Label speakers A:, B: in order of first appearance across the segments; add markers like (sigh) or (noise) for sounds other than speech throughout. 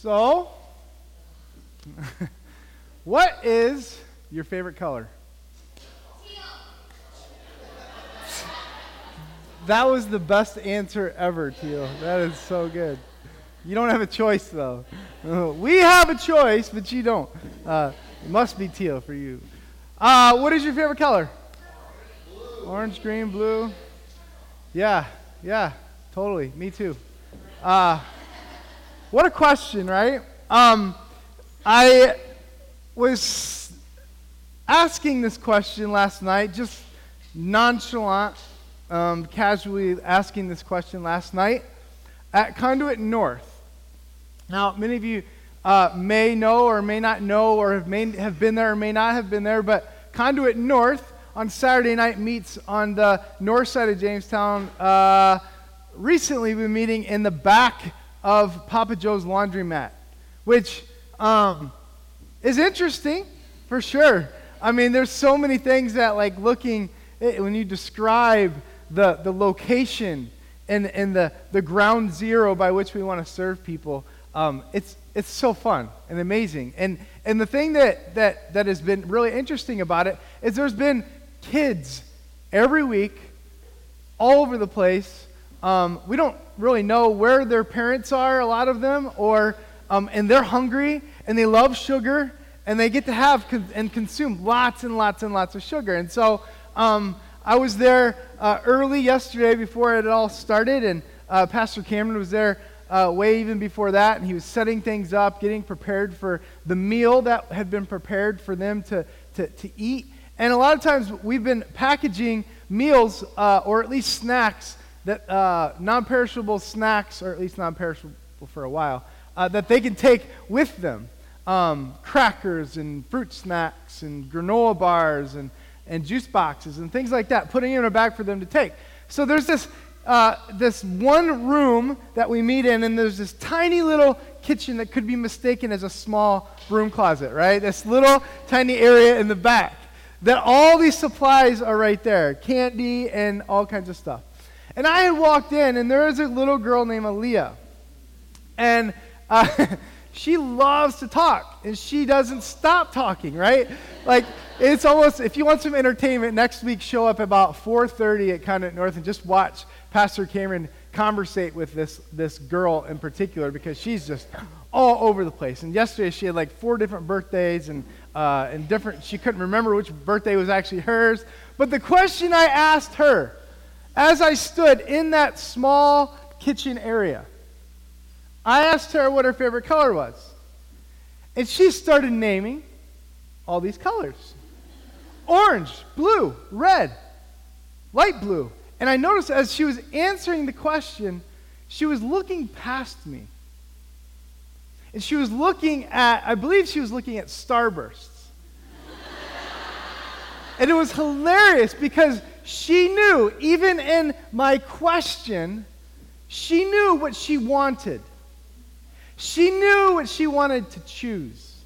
A: So, (laughs) what is your favorite color? Teal. That was the best answer ever, Teal. That is so good. You don't have a choice, though. (laughs) We have a choice, but you don't. Uh, it must be teal for you. Uh, what is your favorite color? Orange, green, blue. Yeah, yeah, totally. Me too. Uh, what a question, right? Um, I was asking this question last night, just nonchalant, um, casually asking this question last night at Conduit North. Now, many of you uh, may know or may not know or have, may have been there or may not have been there, but Conduit North on Saturday night meets on the north side of Jamestown. Uh, recently, we've been meeting in the back of Papa Joe's laundromat, which um, is interesting for sure. I mean, there's so many things that, like, looking, eh, when you describe the, the location and, and the, the ground zero by which we want to serve people, um, it's, it's so fun and amazing. And, and the thing that, that, that has been really interesting about it is there's been kids every week all over the place. Um, we don't really know where their parents are, a lot of them, or, um, and they're hungry and they love sugar and they get to have con- and consume lots and lots and lots of sugar. And so um, I was there uh, early yesterday before it all started, and uh, Pastor Cameron was there uh, way even before that, and he was setting things up, getting prepared for the meal that had been prepared for them to, to, to eat. And a lot of times we've been packaging meals uh, or at least snacks that uh, non-perishable snacks, or at least non-perishable for a while, uh, that they can take with them. Um, crackers and fruit snacks and granola bars and, and juice boxes and things like that, putting in a bag for them to take. So there's this uh, this one room that we meet in, and there's this tiny little kitchen that could be mistaken as a small broom closet, right? This little tiny area in the back. That all these supplies are right there candy and all kinds of stuff. And I had walked in, and there was a little girl named Aaliyah. And uh, (laughs) she loves to talk, and she doesn't stop talking, right? Like, it's almost, if you want some entertainment, next week show up about 4.30 at Conduit North and just watch Pastor Cameron conversate with this, this girl in particular because she's just all over the place. And yesterday she had like four different birthdays and, uh, and different, she couldn't remember which birthday was actually hers. But the question I asked her as I stood in that small kitchen area, I asked her what her favorite color was. And she started naming all these colors orange, blue, red, light blue, and I noticed as she was answering the question, she was looking past me. And she was looking at, I believe she was looking at starbursts. (laughs) and it was hilarious because she knew, even in my question, she knew what she wanted. She knew what she wanted to choose.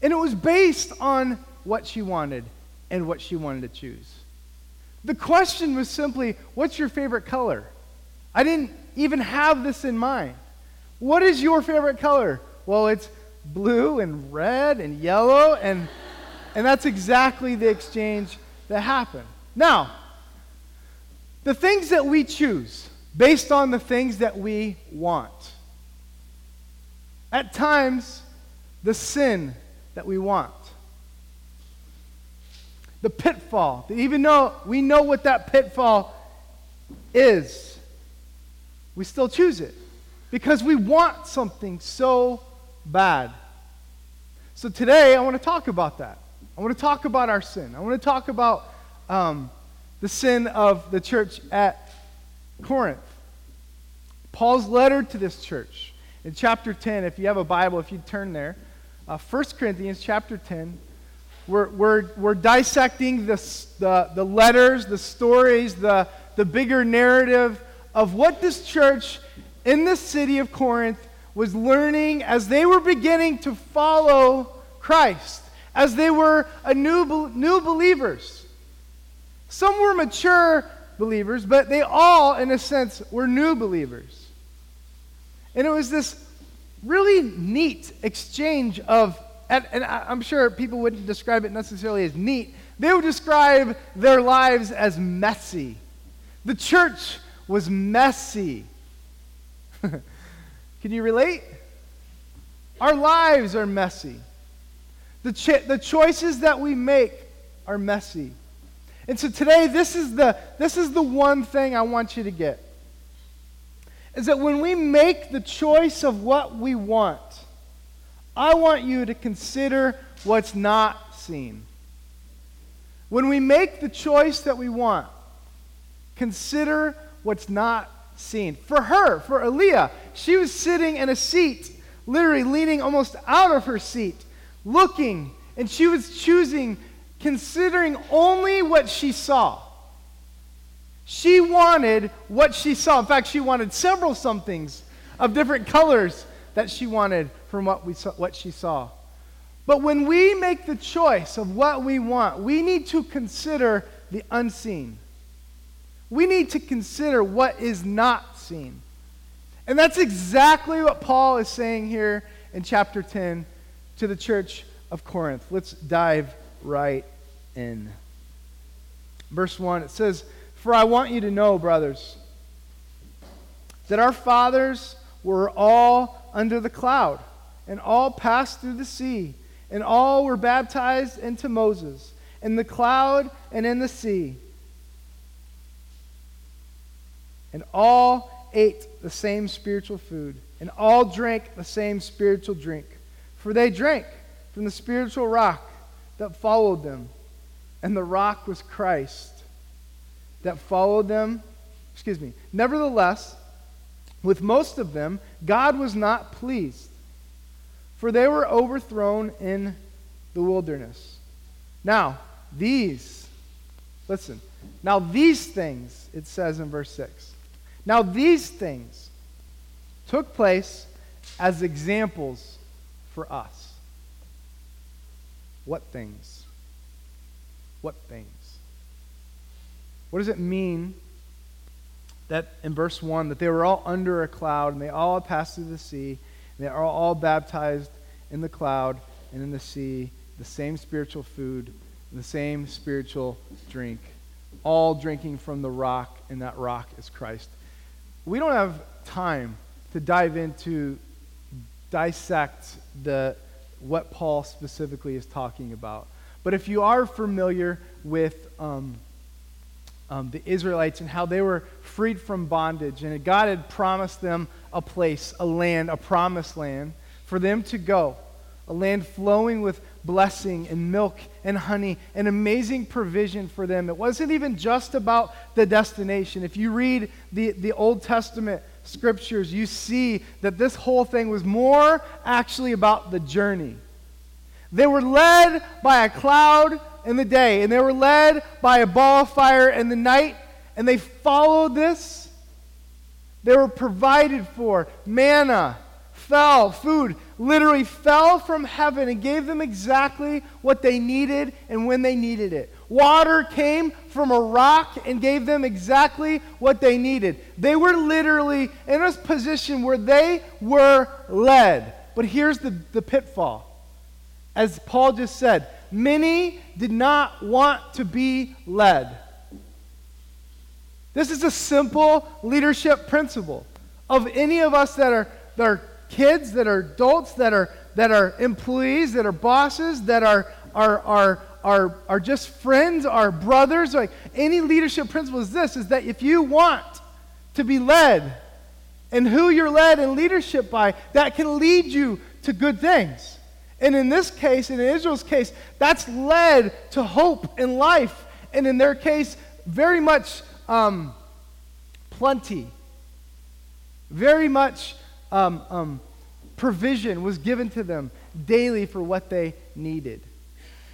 A: And it was based on what she wanted and what she wanted to choose. The question was simply, what's your favorite color? I didn't even have this in mind. What is your favorite color? Well, it's blue and red and yellow, and, and that's exactly the exchange that happened. Now, the things that we choose based on the things that we want. At times, the sin that we want the pitfall. Even though we know what that pitfall is, we still choose it because we want something so bad. So today, I want to talk about that. I want to talk about our sin. I want to talk about um, the sin of the church at Corinth. Paul's letter to this church in chapter 10, if you have a Bible, if you turn there, uh, 1 Corinthians chapter 10 we're, we're, we're dissecting the, the, the letters, the stories, the, the bigger narrative of what this church in the city of Corinth was learning as they were beginning to follow Christ, as they were a new, new believers. Some were mature believers, but they all, in a sense, were new believers. And it was this really neat exchange of, and, and I'm sure people wouldn't describe it necessarily as neat, they would describe their lives as messy. The church was messy. (laughs) Can you relate? Our lives are messy. The, the choices that we make are messy. And so today, this is, the, this is the one thing I want you to get. Is that when we make the choice of what we want, I want you to consider what's not seen. When we make the choice that we want, consider what's not seen. For her, for Aaliyah, she was sitting in a seat, literally leaning almost out of her seat, looking, and she was choosing, considering only what she saw. She wanted what she saw. In fact, she wanted several somethings of different colors that she wanted from what, we saw, what she saw. But when we make the choice of what we want, we need to consider the unseen. We need to consider what is not seen. And that's exactly what Paul is saying here in chapter 10 to the church of Corinth. Let's dive right in. Verse 1, it says, For I want you to know, brothers, that our fathers were all under the cloud, and all passed through the sea, and all were baptized into Moses, in the cloud and in the sea and all ate the same spiritual food, and all drank the same spiritual drink. For they drank from the spiritual rock that followed them, and the rock was Christ that followed them. Excuse me. Nevertheless, with most of them, God was not pleased, for they were overthrown in the wilderness. Now, these, listen, now these things, it says in verse 6 now, these things took place as examples for us. What things? What things? What does it mean that in verse 1 that they were all under a cloud and they all passed through the sea and they are all baptized in the cloud and in the sea, the same spiritual food, the same spiritual drink, all drinking from the rock, and that rock is Christ we don't have time to dive into dissect the what Paul specifically is talking about. But if you are familiar with um, um, the Israelites and how they were freed from bondage, and God had promised them a place, a land, a promised land for them to go, a land flowing with blessing and milk and honey, an amazing provision for them. It wasn't even just about the destination. If you read the, the Old Testament scriptures, you see that this whole thing was more actually about the journey. They were led by a cloud in the day, and they were led by a ball of fire in the night, and they followed this. They were provided for manna, fell, food literally fell from heaven and gave them exactly what they needed and when they needed it. Water came from a rock and gave them exactly what they needed. They were literally in a position where they were led. But here's the, the pitfall. As Paul just said, many did not want to be led. This is a simple leadership principle of any of us that are, that are kids, that are adults, that are, that are employees, that are bosses, that are, are, are, are, are just friends, are brothers. Like any leadership principle is this, is that if you want to be led and who you're led in leadership by, that can lead you to good things. And in this case, in Israel's case, that's led to hope in life. And in their case, very much um, plenty. Very much um, um, provision was given to them daily for what they needed.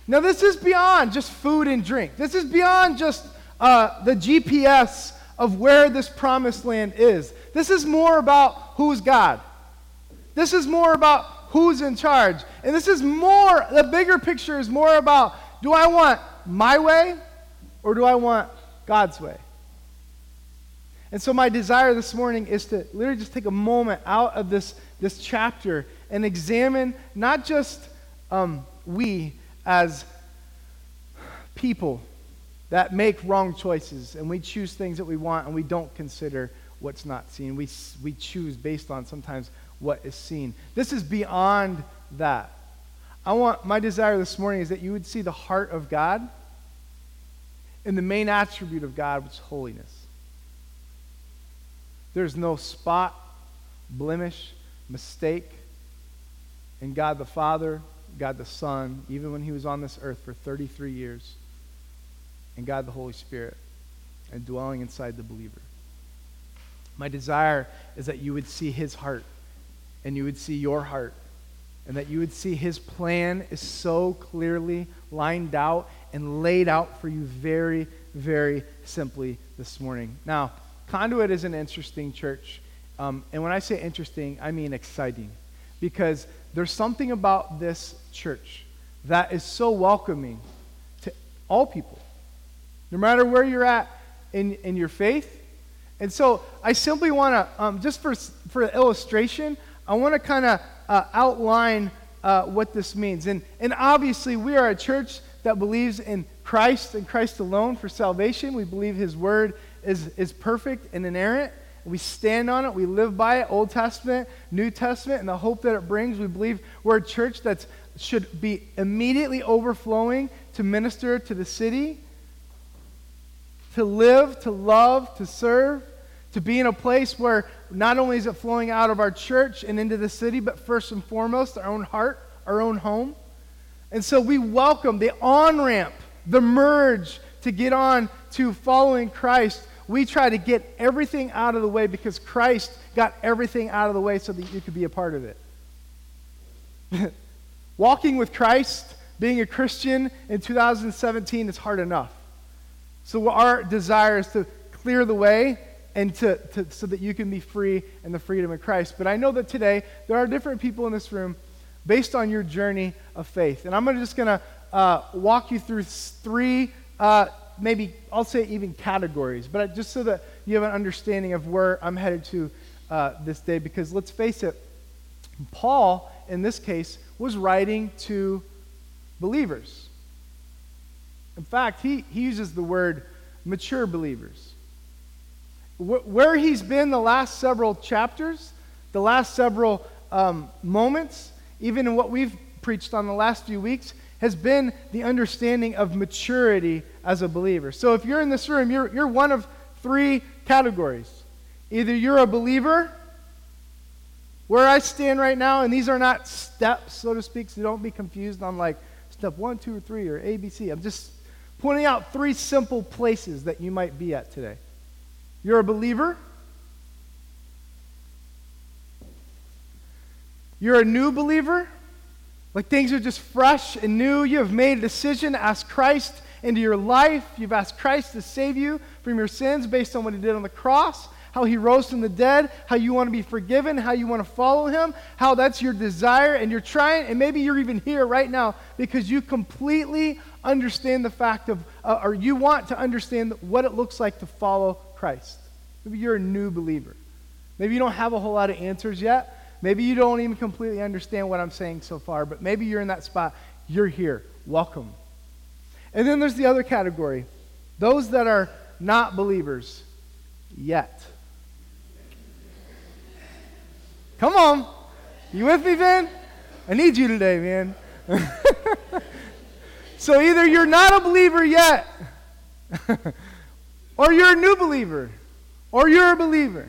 A: Now, this is beyond just food and drink. This is beyond just uh, the GPS of where this promised land is. This is more about who's God. This is more about who's in charge. And this is more, the bigger picture is more about do I want my way or do I want God's way? And so, my desire this morning is to literally just take a moment out of this, this chapter and examine not just um, we as people that make wrong choices and we choose things that we want and we don't consider what's not seen. We, we choose based on sometimes what is seen. This is beyond that. I want my desire this morning is that you would see the heart of God and the main attribute of God, which is holiness. There's no spot, blemish, mistake in God the Father, God the Son, even when he was on this earth for 33 years, and God the Holy Spirit, and dwelling inside the believer. My desire is that you would see his heart, and you would see your heart, and that you would see his plan is so clearly lined out and laid out for you very, very simply this morning. Now, Conduit is an interesting church. Um, and when I say interesting, I mean exciting. Because there's something about this church that is so welcoming to all people, no matter where you're at in, in your faith. And so I simply want to, um, just for, for illustration, I want to kind of uh, outline uh, what this means. And, and obviously, we are a church that believes in Christ and Christ alone for salvation. We believe His Word is, is perfect and inerrant. We stand on it. We live by it, Old Testament, New Testament, and the hope that it brings. We believe we're a church that should be immediately overflowing to minister to the city, to live, to love, to serve, to be in a place where not only is it flowing out of our church and into the city, but first and foremost, our own heart, our own home. And so we welcome the on ramp, the merge to get on to following Christ we try to get everything out of the way because Christ got everything out of the way so that you could be a part of it. (laughs) Walking with Christ, being a Christian in 2017 is hard enough. So our desire is to clear the way and to, to, so that you can be free in the freedom of Christ. But I know that today there are different people in this room based on your journey of faith. And I'm gonna, just going to uh, walk you through three uh, maybe I'll say even categories, but just so that you have an understanding of where I'm headed to uh, this day. Because let's face it, Paul, in this case, was writing to believers. In fact, he, he uses the word mature believers. Where he's been the last several chapters, the last several um, moments, even in what we've preached on the last few weeks, has been the understanding of maturity as a believer. So if you're in this room, you're, you're one of three categories. Either you're a believer, where I stand right now, and these are not steps, so to speak, so don't be confused on like step one, two, or three, or ABC. I'm just pointing out three simple places that you might be at today. You're a believer. You're a new believer. Like things are just fresh and new. You have made a decision to ask Christ into your life. You've asked Christ to save you from your sins based on what he did on the cross, how he rose from the dead, how you want to be forgiven, how you want to follow him, how that's your desire, and you're trying, and maybe you're even here right now because you completely understand the fact of, uh, or you want to understand what it looks like to follow Christ. Maybe you're a new believer. Maybe you don't have a whole lot of answers yet. Maybe you don't even completely understand what I'm saying so far, but maybe you're in that spot. You're here. Welcome. And then there's the other category those that are not believers yet. Come on. You with me, Ben? I need you today, man. (laughs) so either you're not a believer yet, (laughs) or you're a new believer, or you're a believer.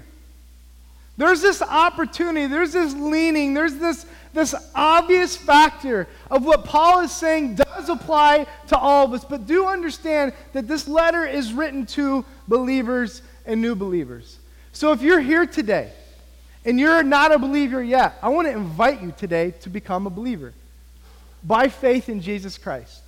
A: There's this opportunity, there's this leaning, there's this, this obvious factor of what Paul is saying does apply to all of us. But do understand that this letter is written to believers and new believers. So if you're here today and you're not a believer yet, I want to invite you today to become a believer by faith in Jesus Christ,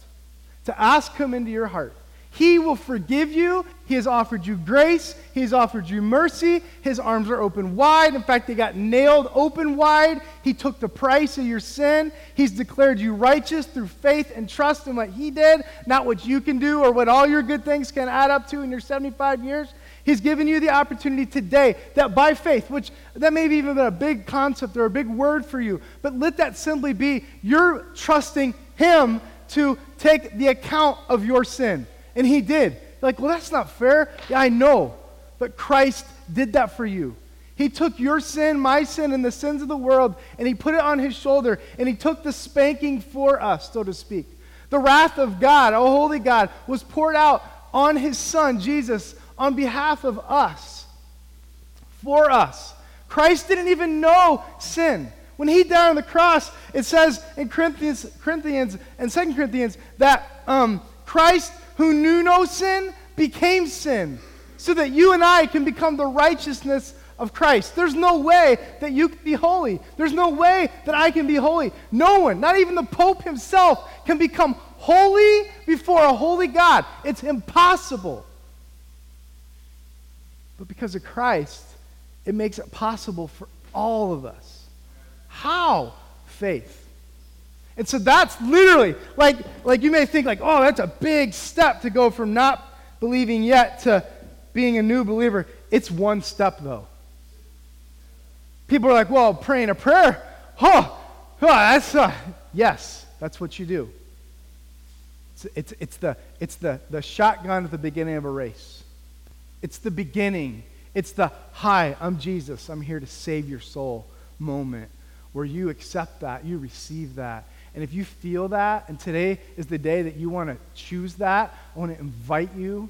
A: to ask Him into your heart. He will forgive you. He has offered you grace. He has offered you mercy. His arms are open wide. In fact, they got nailed open wide. He took the price of your sin. He's declared you righteous through faith and trust in what He did, not what you can do or what all your good things can add up to in your 75 years. He's given you the opportunity today that by faith, which that may be even been a big concept or a big word for you, but let that simply be you're trusting Him to take the account of your sin. And He did. You're like, well, that's not fair. Yeah, I know. But Christ did that for you. He took your sin, my sin, and the sins of the world, and He put it on His shoulder, and He took the spanking for us, so to speak. The wrath of God, oh holy God, was poured out on His Son, Jesus, on behalf of us, for us. Christ didn't even know sin. When he died on the cross, it says in Corinthians, Corinthians and 2 Corinthians that um, Christ, who knew no sin, became sin, so that you and I can become the righteousness of Christ. There's no way that you can be holy. There's no way that I can be holy. No one, not even the Pope himself, can become holy before a holy God. It's impossible. But because of Christ, it makes it possible for all of us. How? Faith. And so that's literally like like you may think like, "Oh, that's a big step to go from not believing yet to being a new believer." It's one step though. People are like, "Well, praying a prayer, oh that's uh, yes, that's what you do." It's, it's, it's, the, it's the, the shotgun at the beginning of a race. It's the beginning. It's the, hi, I'm Jesus. I'm here to save your soul moment where you accept that, you receive that. And if you feel that, and today is the day that you want to choose that, I want to invite you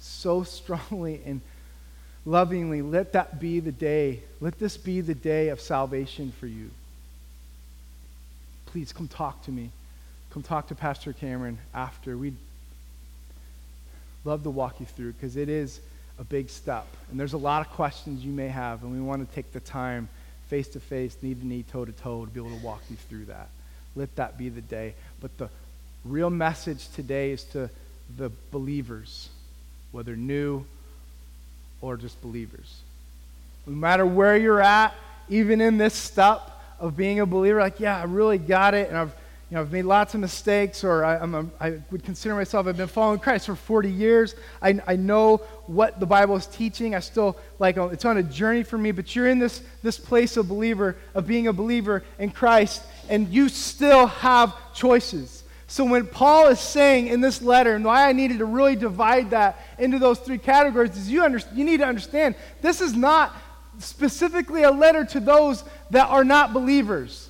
A: so strongly (laughs) and lovingly, let that be the day. Let this be the day of salvation for you. Please come talk to me. Come talk to Pastor Cameron after. We'd love to walk you through because it is a big step. And there's a lot of questions you may have, and we want to take the time face to face, knee to knee, toe to toe to be able to walk you through that. Let that be the day. But the real message today is to the believers, whether new or just believers. No matter where you're at, even in this step of being a believer, like, yeah, I really got it, and I've you know, I've made lots of mistakes, or I, a, I, would consider myself, I've been following Christ for 40 years. I, I know what the Bible is teaching. I still, like, it's on a journey for me, but you're in this, this place of believer, of being a believer in Christ, and you still have choices. So when Paul is saying in this letter, and why I needed to really divide that into those three categories, is you, under, you need to understand this is not specifically a letter to those that are not believers.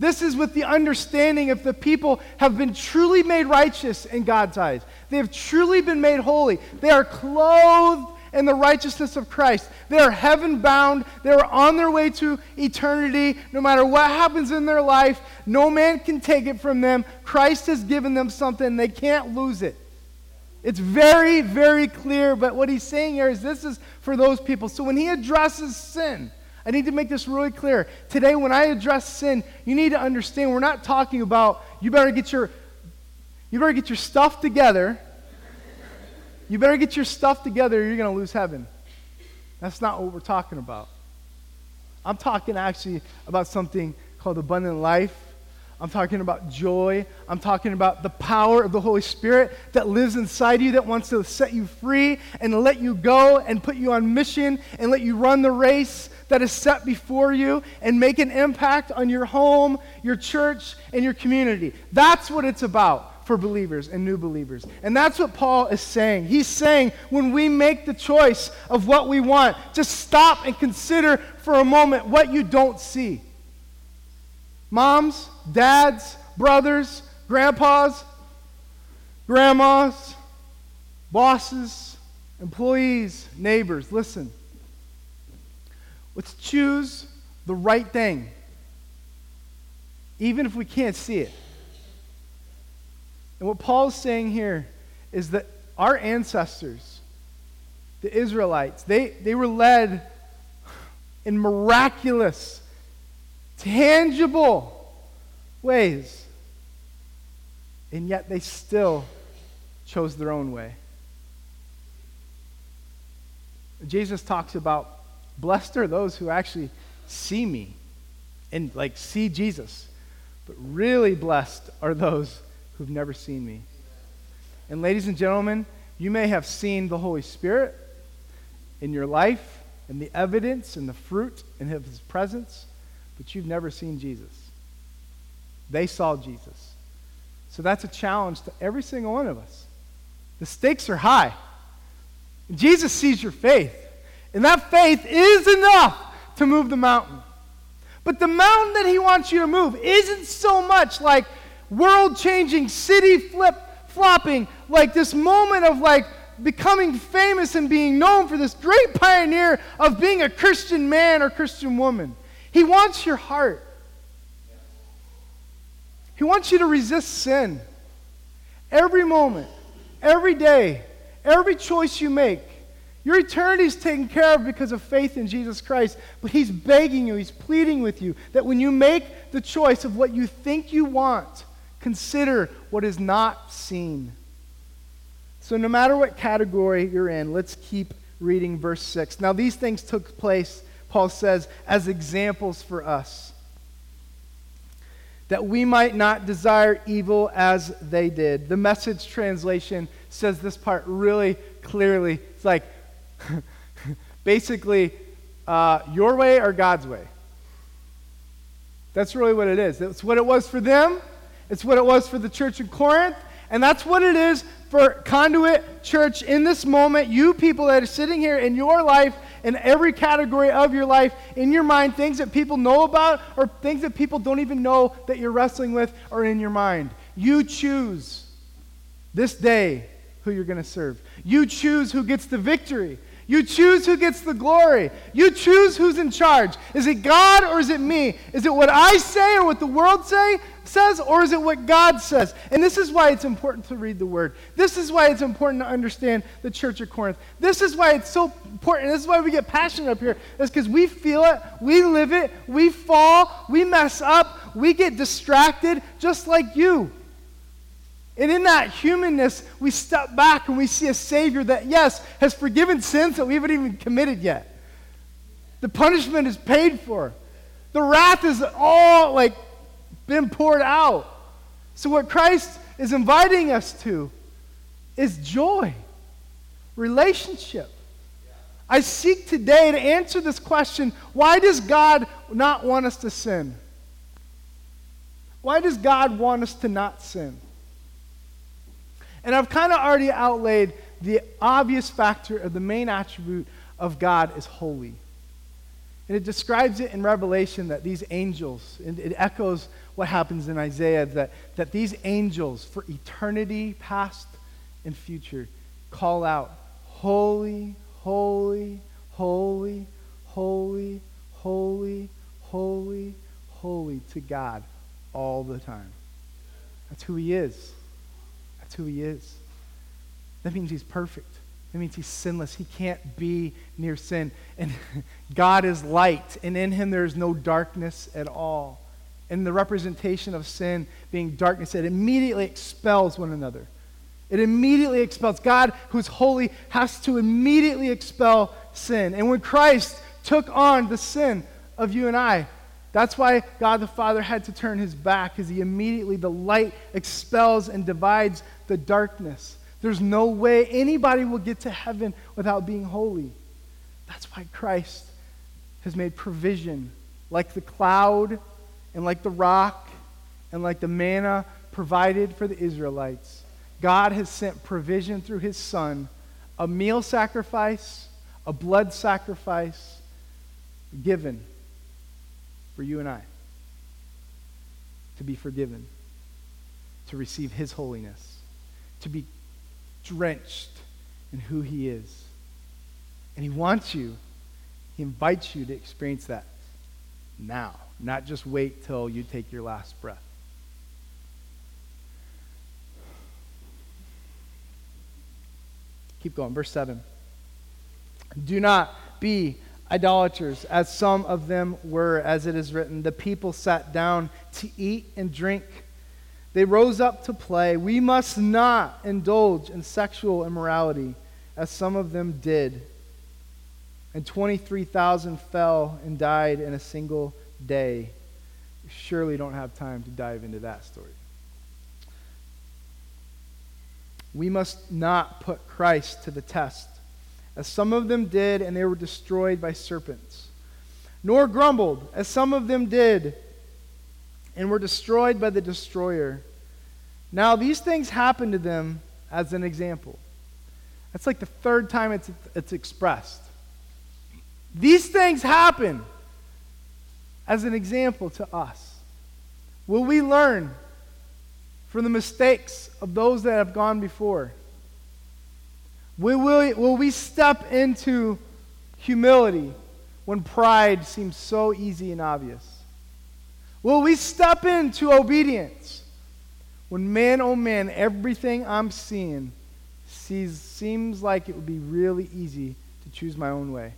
A: This is with the understanding if the people have been truly made righteous in God's eyes. They have truly been made holy. They are clothed in the righteousness of Christ. They are heaven bound. They are on their way to eternity. No matter what happens in their life, no man can take it from them. Christ has given them something, they can't lose it. It's very, very clear, but what he's saying here is this is for those people. So when he addresses sin, I need to make this really clear. Today, when I address sin, you need to understand we're not talking about you better get your you better get your stuff together. You better get your stuff together or you're going to lose heaven. That's not what we're talking about. I'm talking actually about something called abundant life. I'm talking about joy. I'm talking about the power of the Holy Spirit that lives inside you, that wants to set you free and let you go and put you on mission and let you run the race that is set before you and make an impact on your home, your church, and your community. That's what it's about for believers and new believers. And that's what Paul is saying. He's saying when we make the choice of what we want, just stop and consider for a moment what you don't see. Moms, dads, brothers, grandpas, grandmas, bosses, employees, neighbors, listen. Let's choose the right thing, even if we can't see it. And what Paul's saying here is that our ancestors, the Israelites, they, they were led in miraculous, tangible ways. And yet they still chose their own way. Jesus talks about Blessed are those who actually see me and like see Jesus. But really blessed are those who've never seen me. And ladies and gentlemen, you may have seen the Holy Spirit. in your life and the evidence and the fruit in his presence, but you've never seen Jesus. They saw Jesus. So that's a challenge to every single one of us. The stakes are high. Jesus sees your faith, and that faith is enough to move the mountain. But the mountain that he wants you to move isn't so much like world changing, city flip flopping, like this moment of like becoming famous and being known for this great (laughs) pioneer of being a Christian man or Christian woman. He wants your heart. He wants you to resist sin every moment, every day, every choice you make. Your eternity is taken care of because of faith in Jesus Christ. But He's begging you, He's pleading with you that when you make the choice of what you think you want, consider what is not seen. So, no matter what category you're in, let's keep reading verse 6. Now, these things took place, Paul says, as examples for us, that we might not desire evil as they did. The message translation says this part really clearly. It's like, (laughs) basically, uh, your way or God's way. That's really what it is. That's what it was for them, it's what it was for the church in Corinth, and that's what it is for Conduit Church in this moment. You people that are sitting here in your life, in every category of your life, in your mind, things that people know about or things that people don't even know that you're wrestling with are in your mind. You choose this day who you're going to serve. You choose who gets the victory. You choose who gets the glory. You choose who's in charge. Is it God or is it me? Is it what I say or what the world say says or is it what God says? And this is why it's important to read the word. This is why it's important to understand the church of Corinth. This is why it's so important. This is why we get passionate up here. Is because we feel it, we live it, we fall, we mess up, we get distracted just like you. And in that humanness, we step back and we see a Savior that, yes, has forgiven sins that we haven't even committed yet. The punishment is paid for. The wrath is all like been poured out. So, what Christ is inviting us to is joy, relationship. I seek today to answer this question why does God not want us to sin? Why does God want us to not sin? And I've kind of already outlaid the obvious factor of the main attribute of God is holy. And it describes it in Revelation that these angels, and it echoes what happens in Isaiah, that, that these angels for eternity, past and future, call out, Holy, holy, holy, holy, holy, holy, holy to God all the time. That's who He is. That's who he is. That means he's perfect. That means he's sinless. He can't be near sin. And (laughs) God is light, and in him there is no darkness at all. And the representation of sin being darkness, it immediately expels one another. It immediately expels. God, who's holy, has to immediately expel sin. And when Christ took on the sin of you and I, that's why God the Father had to turn his back, because he immediately, the light expels and divides the darkness. There's no way anybody will get to heaven without being holy. That's why Christ has made provision, like the cloud and like the rock and like the manna provided for the Israelites. God has sent provision through his Son, a meal sacrifice, a blood sacrifice given for you and I to be forgiven, to receive His holiness, to be drenched in who He is. And He wants you, He invites you to experience that now, not just wait till you take your last breath. Keep going. Verse 7. Do not be idolaters, as some of them were, as it is written. The people sat down to eat and drink. They rose up to play. We must not indulge in sexual immorality, as some of them did. And 23,000 fell and died in a single day. We surely don't have time to dive into that story. We must not put Christ to the test as some of them did, and they were destroyed by serpents. Nor grumbled, as some of them did, and were destroyed by the destroyer. Now these things happened to them as an example. That's like the third time it's, it's expressed. These things happen as an example to us. Will we learn from the mistakes of those that have gone before? Will we, will we step into humility when pride seems so easy and obvious? Will we step into obedience when, man, oh man, everything I'm seeing sees, seems like it would be really easy to choose my own way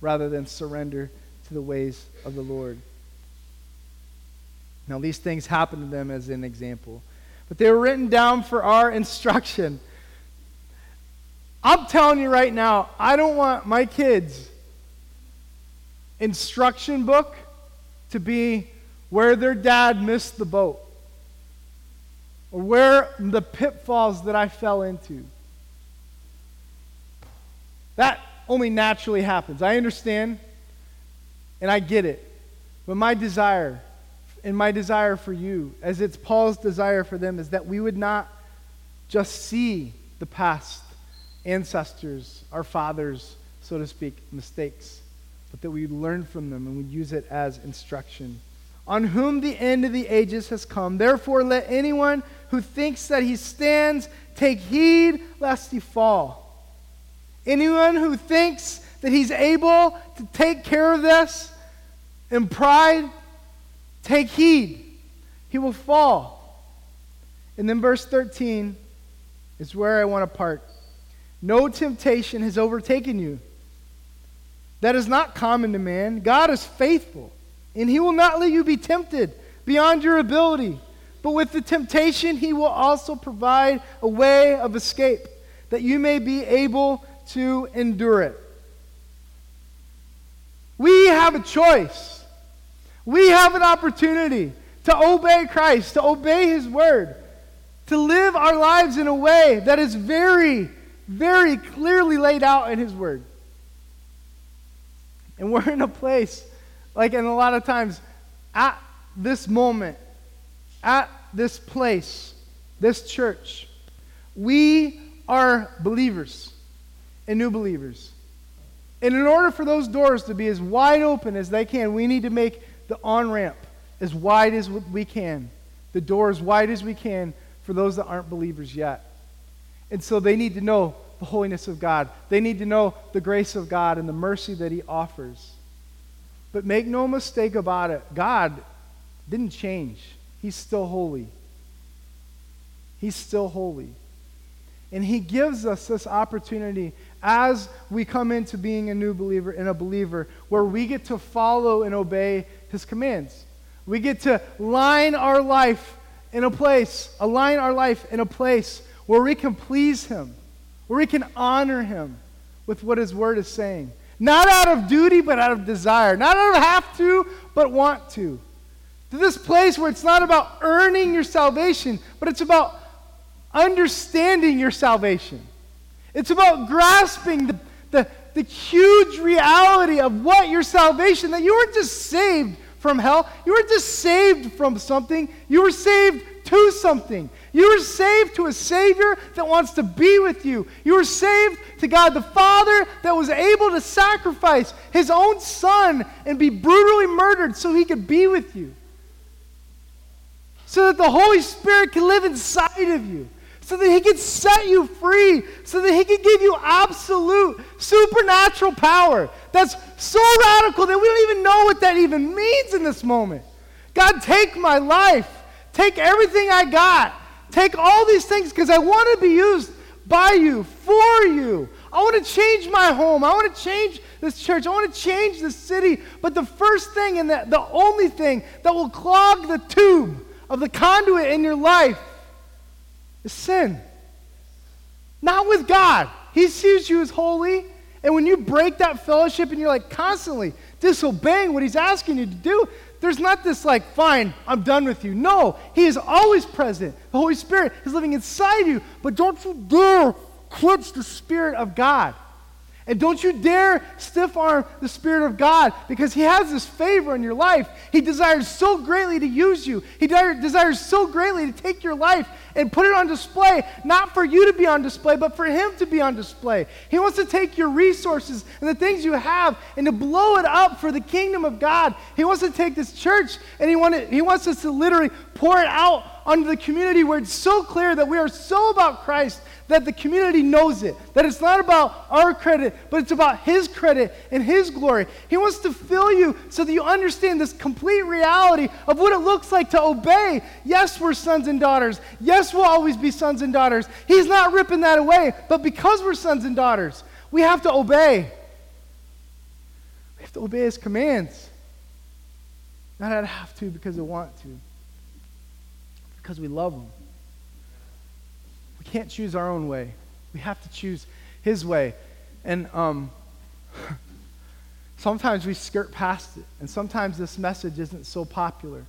A: rather than surrender to the ways of the Lord? Now, these things happened to them as an example, but they were written down for our (laughs) instruction I'm telling you right now, I don't want my kids' instruction book to be where their dad missed the boat or where the pitfalls that I fell into. That only naturally happens. I understand and I get it. But my desire and my desire for you, as it's Paul's desire for them, is that we would not just see the past ancestors, our fathers, so to speak, mistakes, but that we learn from them and we use it as instruction. On whom the end of the ages has come. Therefore, let anyone who thinks that he stands take heed lest he fall. Anyone who thinks that he's able to take care of this in pride, take heed. He will fall. And then verse 13 is where I want to part. No temptation has overtaken you. That is not common to man. God is faithful, and he will not let you be tempted beyond your ability. But with the temptation, he will also provide a way of escape that you may be able to endure it. We have a choice. We have an opportunity to obey Christ, to obey his word, to live our lives in a way that is very very clearly laid out in His Word. And we're in a place, like, and a lot of times, at this moment, at this place, this church, we are believers and new believers. And in order for those doors to be as wide open as they can, we need to make the on ramp as wide as we can, the door as wide as we can for those that aren't believers yet. And so they need to know the holiness of God. They need to know the grace of God and the mercy that He offers. But make no mistake about it, God didn't change. He's still holy. He's still holy. And He gives us this opportunity as we come into being a new believer and a believer where we get to follow and obey His commands. We get to line our life in a place, align our life in a place where we can please Him, where we can honor Him with what His Word is saying. Not out of duty, but out of desire. Not out of have to, but want to. To this place where it's not about earning your salvation, but it's about understanding your salvation. It's about grasping the, the, the huge reality of what your salvation, that you weren't just saved from hell, you weren't just saved from something, you were saved to something. You were saved to a Savior that wants to be with you. You were saved to God the Father that was able to sacrifice his own Son and be brutally murdered so he could be with you. So that the Holy Spirit can live inside of you. So that he can set you free. So that he can give you absolute supernatural power. That's so radical that we don't even know what that even means in this moment. God, take my life. Take everything I got. Take all these things because I want to be used by you, for you. I want to change my home. I want to change this church. I want to change the city. But the first thing and the, the only thing that will clog the tube of the conduit in your life is sin. Not with God. He sees you as holy. And when you break that fellowship and you're like constantly disobeying what He's asking you to do, there's not this like, fine, I'm done with you. No, He is always present. The Holy Spirit is living inside you. But don't you dare quench the Spirit of God. And don't you dare stiff arm the Spirit of God because He has this favor in your life. He desires so greatly to use you. He desires so greatly to take your life and put it on display, not for you to be on display, but for Him to be on display. He wants to take your resources and the things you have and to blow it up for the kingdom of God. He wants to take this church and He, wanted, he wants us to literally pour it out onto the community where it's so clear that we are so about Christ that the community knows it, that it's not about our credit, but it's about His credit and His glory. He wants to fill you so that you understand this complete reality of what it looks like to obey. Yes, we're sons and daughters. Yes, we'll always be sons and daughters. He's not ripping that away, but because we're sons and daughters, we have to obey. We have to obey His commands. Not out of have to because I want to, because we love Him We can't choose our own way. We have to choose His way. And um, (laughs) sometimes we skirt past it, and sometimes this message isn't so popular.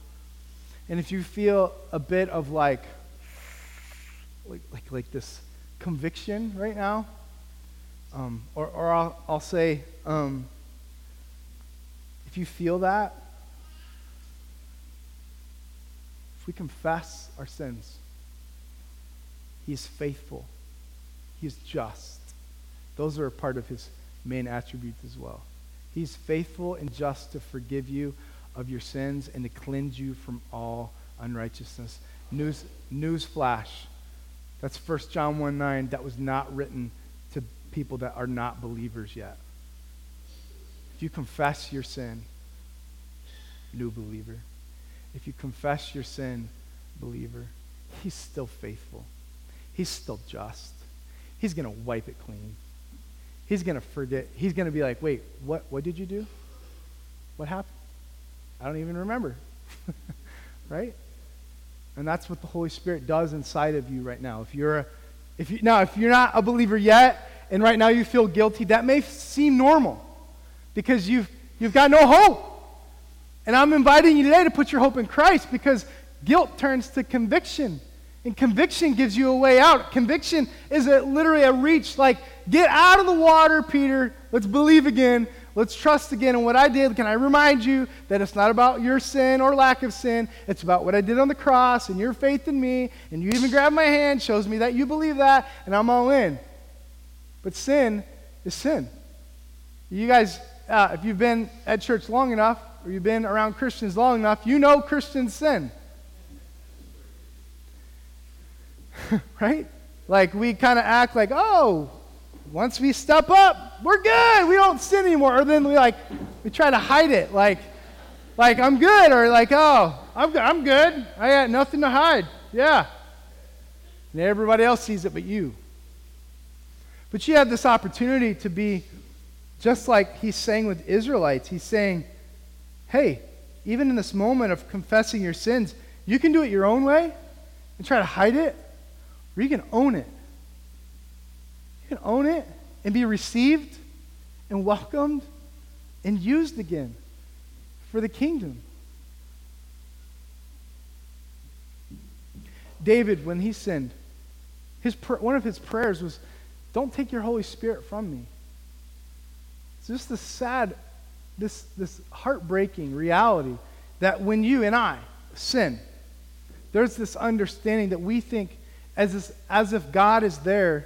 A: And if you feel a bit of like, like, like, like this conviction right now, um, or, or I'll, I'll say, um, if you feel that, if we confess our sins, he is faithful. He is just. Those are a part of his main attributes as well. He's faithful and just to forgive you of your sins and to cleanse you from all unrighteousness. News, news flash. That's 1 John 1 9. That was not written to people that are not believers yet. If you confess your sin, new believer. If you confess your sin, believer, he's still faithful. He's still just. He's going to wipe it clean. He's going to forget. He's going to be like, wait, what, what did you do? What happened? I don't even remember. (laughs) right? And that's what the Holy Spirit does inside of you right now. If you're a, if you, now, if you're not a believer yet, and right now you feel guilty, that may seem normal because you've, you've got no hope. And I'm inviting you today to put your hope in Christ because guilt turns to conviction. And conviction gives you a way out. Conviction is a, literally a reach, like, get out of the water, Peter. Let's believe again. Let's trust again. And what I did, can I remind you that it's not about your sin or lack of sin? It's about what I did on the cross and your faith in me. And you even grab my hand, shows me that you believe that, and I'm all in. But sin is sin. You guys, uh, if you've been at church long enough, or you've been around Christians long enough, you know Christians sin. (laughs) right? Like we kind of act like, oh, once we step up, we're good. We don't sin anymore. Or then we like, we try to hide it, like, like I'm good, or like, oh, I'm. I'm good. I got nothing to hide. Yeah. And everybody else sees it but you. But you have this opportunity to be just like he's saying with Israelites. He's saying, hey, even in this moment of confessing your sins, you can do it your own way and try to hide it, or you can own it. You can own it and be received and welcomed and used again for the kingdom. David, when he sinned, his one of his prayers was, Don't take your Holy Spirit from me. It's just this sad, this, this heartbreaking reality that when you and I sin, there's this understanding that we think as, as if God is there.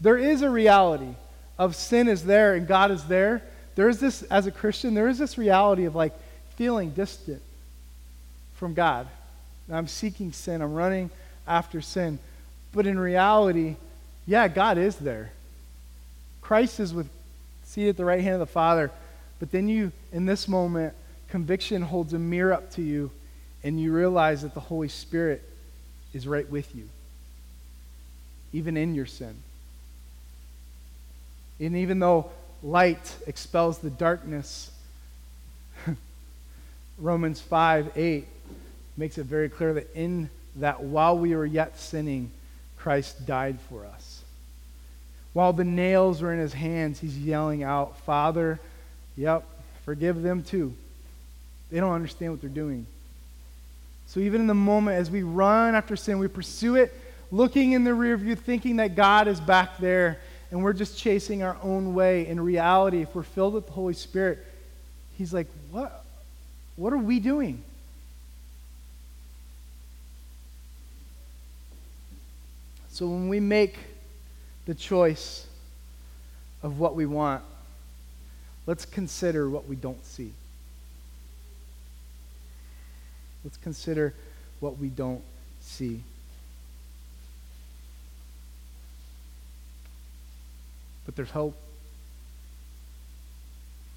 A: There is a reality of sin is there and God is there. There is this, as a Christian, there is this reality of like feeling distant from God. I'm seeking sin, I'm running after sin. But in reality, yeah, God is there. Christ is with seated at the right hand of the Father. But then you, in this moment, conviction holds a mirror up to you, and you realize that the Holy Spirit is right with you even in your sin. And even though light expels the darkness, (laughs) Romans 5 8 makes it very clear that in that while we were yet sinning, Christ died for us. While the nails were in his hands, he's yelling out, Father, yep, forgive them too. They don't understand what they're doing. So even in the moment as we run after sin, we pursue it looking in the rear view, thinking that God is back there, and we're just chasing our own way. In reality, if we're filled with the Holy Spirit, He's like, What, what are we doing? So when we make the choice of what we want, let's consider what we don't see. Let's consider what we don't see. But there's hope.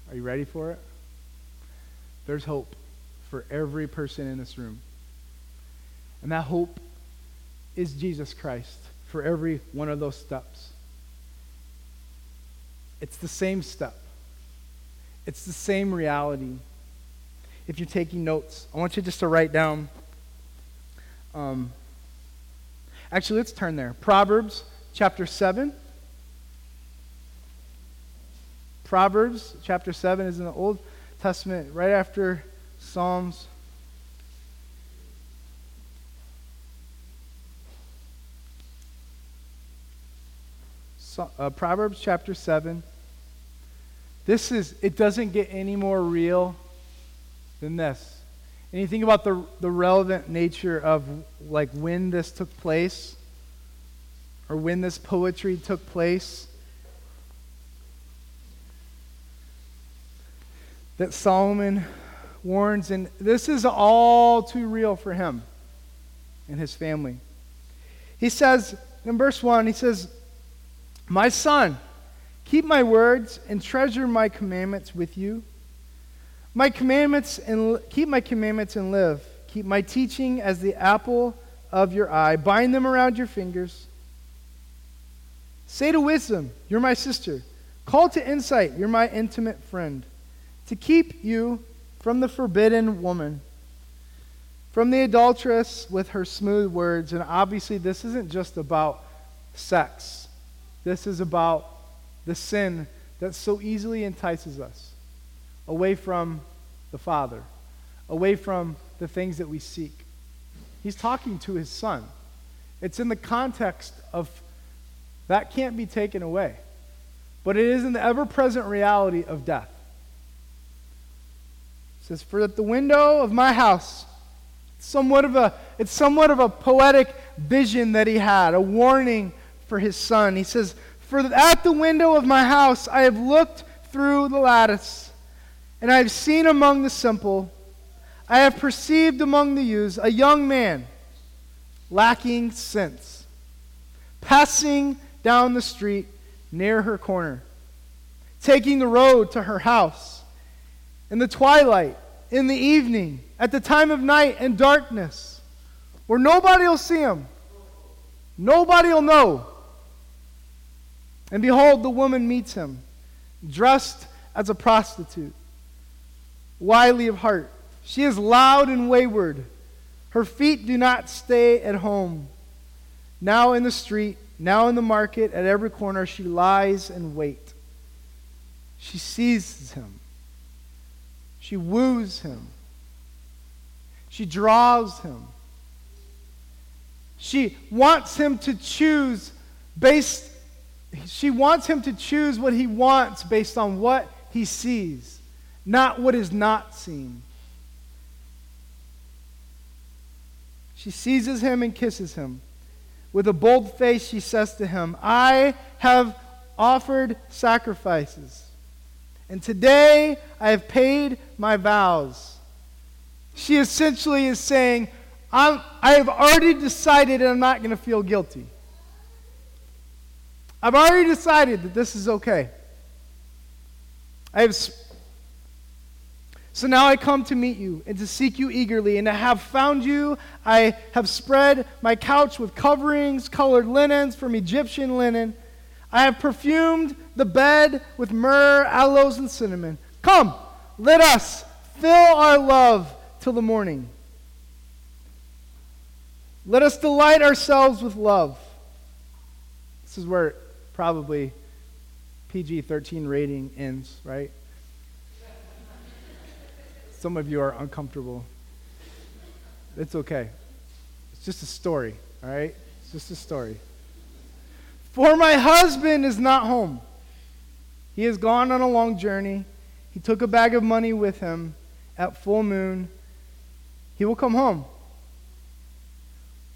A: Are you ready for it? There's hope for every person in this room. And that hope is Jesus Christ for every one of those steps. It's the same step, it's the same reality. If you're taking notes, I want you just to write down. Um, actually, let's turn there. Proverbs chapter 7. Proverbs chapter 7 is in the Old Testament, right after Psalms. So, uh, Proverbs chapter 7. This is, it doesn't get any more real than this. And you think about the, the relevant nature of like when this took place or when this poetry took place. That Solomon warns, and this is all too real for him and his family. He says in verse 1, he says, my son, keep my words and treasure my commandments with you. My commandments and keep my commandments and live. Keep my teaching as the apple of your eye. Bind them around your fingers. Say to wisdom, You're my sister. Call to insight, You're my intimate friend. To keep you from the forbidden woman, from the adulteress with her smooth words. And obviously, this isn't just about sex. This is about the sin that so easily entices us away from the Father, away from the things that we seek. He's talking to his son. It's in the context of that can't be taken away, but it is in the ever present reality of death. It says, For at the window of my house, somewhat of a, it's somewhat of a poetic vision that he had, a warning for his son. He says, For at the window of my house I have looked through the lattice, and I have seen among the simple, I have perceived among the youths a young man lacking sense, passing down the street near her corner, taking the road to her house. In the twilight, in the evening, at the time of night and darkness, where nobody will see him, nobody will know. And behold, the woman meets him, dressed as a prostitute, wily of heart. She is loud and wayward. Her feet do not stay at home. Now in the street, now in the market, at every corner, she lies in wait. She seizes him. She woos him. She draws him. She wants him to choose based she wants him to choose what he wants based on what he sees, not what is not seen. She seizes him and kisses him. With a bold face, she says to him, I have offered sacrifices, and today I have paid my vows. She essentially is saying, i have already decided and I'm not going to feel guilty. I've already decided that this is okay. I have. Sp- so now I come to meet you and to seek you eagerly, and to have found you, I have spread my couch with coverings, colored linens from Egyptian linen. I have perfumed the bed with myrrh, aloes, and cinnamon. Come, let us fill our love till the morning. Let us delight ourselves with love. This is where probably PG 13 rating ends, right? Some of you are uncomfortable. It's okay. It's just a story, all right? It's just a story. For my husband is not home. He has gone on a long journey. He took a bag of money with him at full moon. He will come home.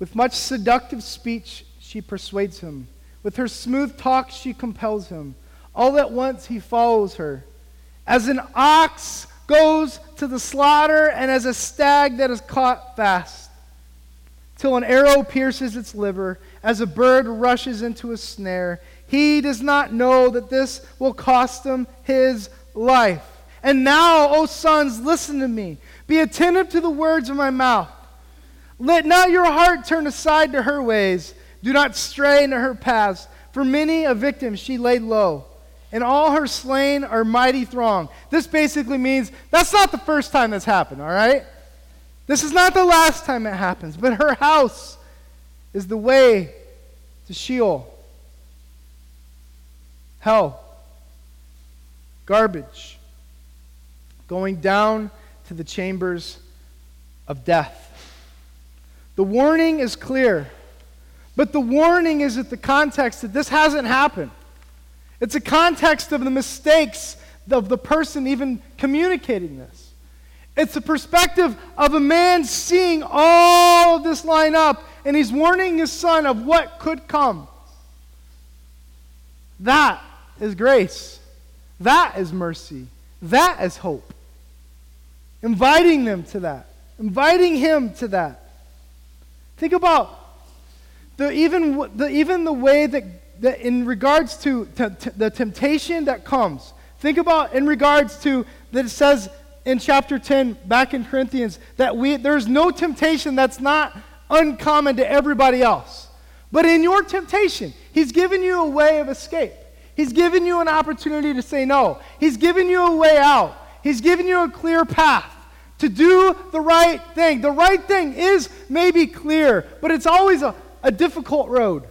A: With much seductive speech, she persuades him. With her smooth talk, she compels him. All at once, he follows her. As an ox goes to the slaughter, and as a stag that is caught fast, till an arrow pierces its liver, as a bird rushes into a snare, he does not know that this will cost him his life. And now, O sons, listen to me. Be attentive to the words of my mouth. Let not your heart turn aside to her ways. Do not stray into her paths. For many a victim she laid low, and all her slain are mighty throng. This basically means that's not the first time that's happened, all right? This is not the last time it happens, but her house is the way to Sheol, hell, garbage, going down to the chambers of death. The warning is clear, but the warning is at the context that this hasn't happened. It's a context of the mistakes of the person even communicating this. It's the perspective of a man seeing all of this line up, and he's warning his son of what could come. That is grace. That is mercy. That is hope. Inviting them to that. Inviting him to that. Think about the, even, the, even the way that, that in regards to, to, to the temptation that comes. Think about in regards to that it says in chapter 10 back in Corinthians that we, there's no temptation that's not uncommon to everybody else. But in your temptation, he's given you a way of escape. He's given you an opportunity to say no. He's given you a way out. He's given you a clear path to do the right thing. The right thing is maybe clear, but it's always a, a difficult road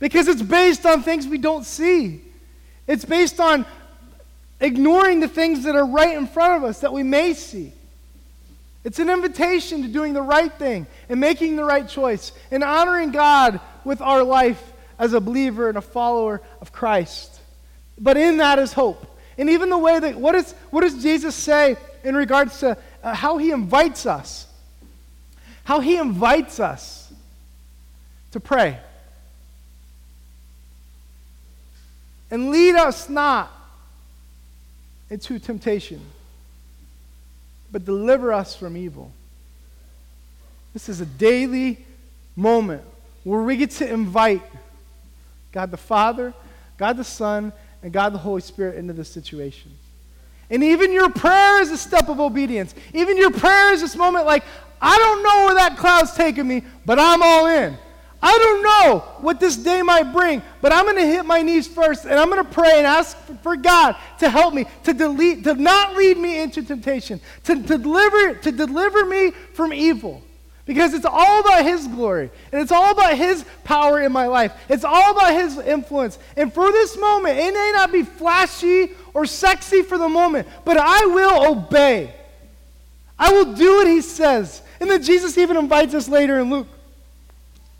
A: because it's based on things we don't see. It's based on ignoring the things that are right in front of us that we may see. It's an invitation to doing the right thing and making the right choice and honoring God with our life as a believer and a follower of Christ. But in that is hope. And even the way that, what, is, what does Jesus say in regards to uh, how he invites us. How he invites us to pray. And lead us not into temptation, but deliver us from evil. This is a daily moment where we get to invite God the Father, God the Son, and God the Holy Spirit into this situation. And even your prayer is a step of obedience. Even your prayer is this moment like, I don't know where that cloud's taking me, but I'm all in. I don't know what this day might bring, but I'm going to hit my knees first and I'm going to pray and ask for God to help me, to delete, to not lead me into temptation, to, to, deliver, to deliver me from evil. Because it's all about His glory. And it's all about His power in my life. It's all about His influence. And for this moment, it may not be flashy or sexy for the moment, but I will obey. I will do what He says. And then Jesus even invites us later in Luke.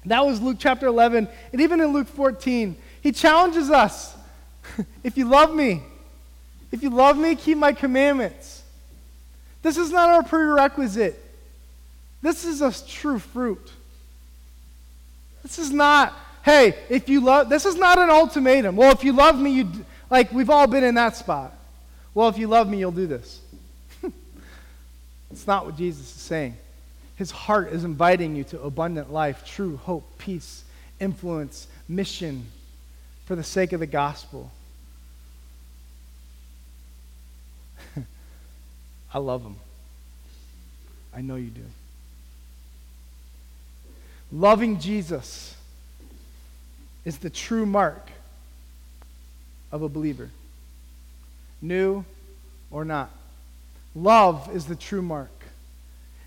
A: That was Luke chapter 11. And even in Luke 14, He challenges us (laughs) if you love me, if you love me, keep my commandments. This is not our prerequisite. This is a true fruit. This is not, hey, if you love, this is not an ultimatum. Well, if you love me, you, like, we've all been in that spot. Well, if you love me, you'll do this. (laughs) It's not what Jesus is saying. His heart is inviting you to abundant life, true hope, peace, influence, mission for the sake of the gospel. (laughs) I love him. I know you do. Loving Jesus is the true mark of a believer, new or not. Love is the true mark.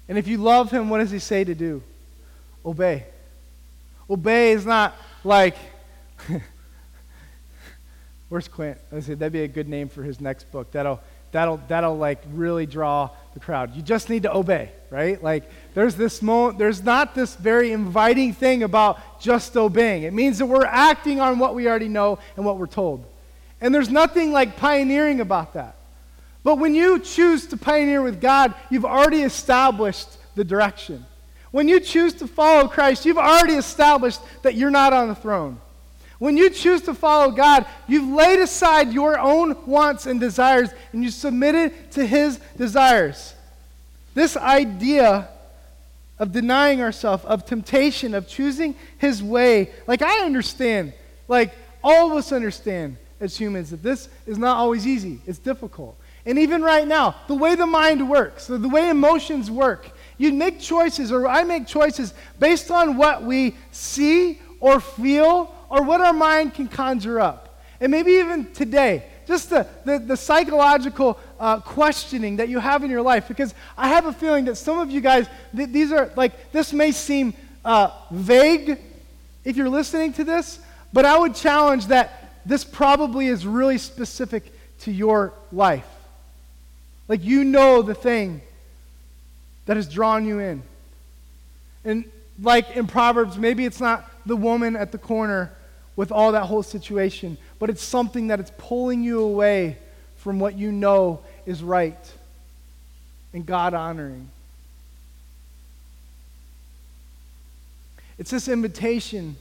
A: And if you love him, what does he say to do? Obey. Obey is not like, (laughs) where's Quint? I said that'd be a good name for his next book. That'll that'll, that'll like really draw the crowd. You just need to obey, right? Like there's this moment, there's not this very inviting thing about just obeying. It means that we're acting on what we already know and what we're told. And there's nothing like pioneering about that. But when you choose to pioneer with God, you've already established the direction. When you choose to follow Christ, you've already established that you're not on the throne. When you choose to follow God, you've laid aside your own wants and desires and you submitted to His desires. This idea of denying ourselves, of temptation, of choosing His way, like I understand, like all of us understand as humans that this is not always easy, it's difficult. And even right now, the way the mind works, the way emotions work, you make choices, or I make choices based on what we see or feel or what our mind can conjure up. And maybe even today, just the, the, the psychological uh, questioning that you have in your life, because I have a feeling that some of you guys, th- these are like, this may seem uh, vague if you're listening to this, but I would challenge that this probably is really specific to your life. Like you know the thing that has drawn you in. And like in Proverbs, maybe it's not the woman at the corner with all that whole situation, but it's something that is pulling you away from what you know is right and God honoring. It's this invitation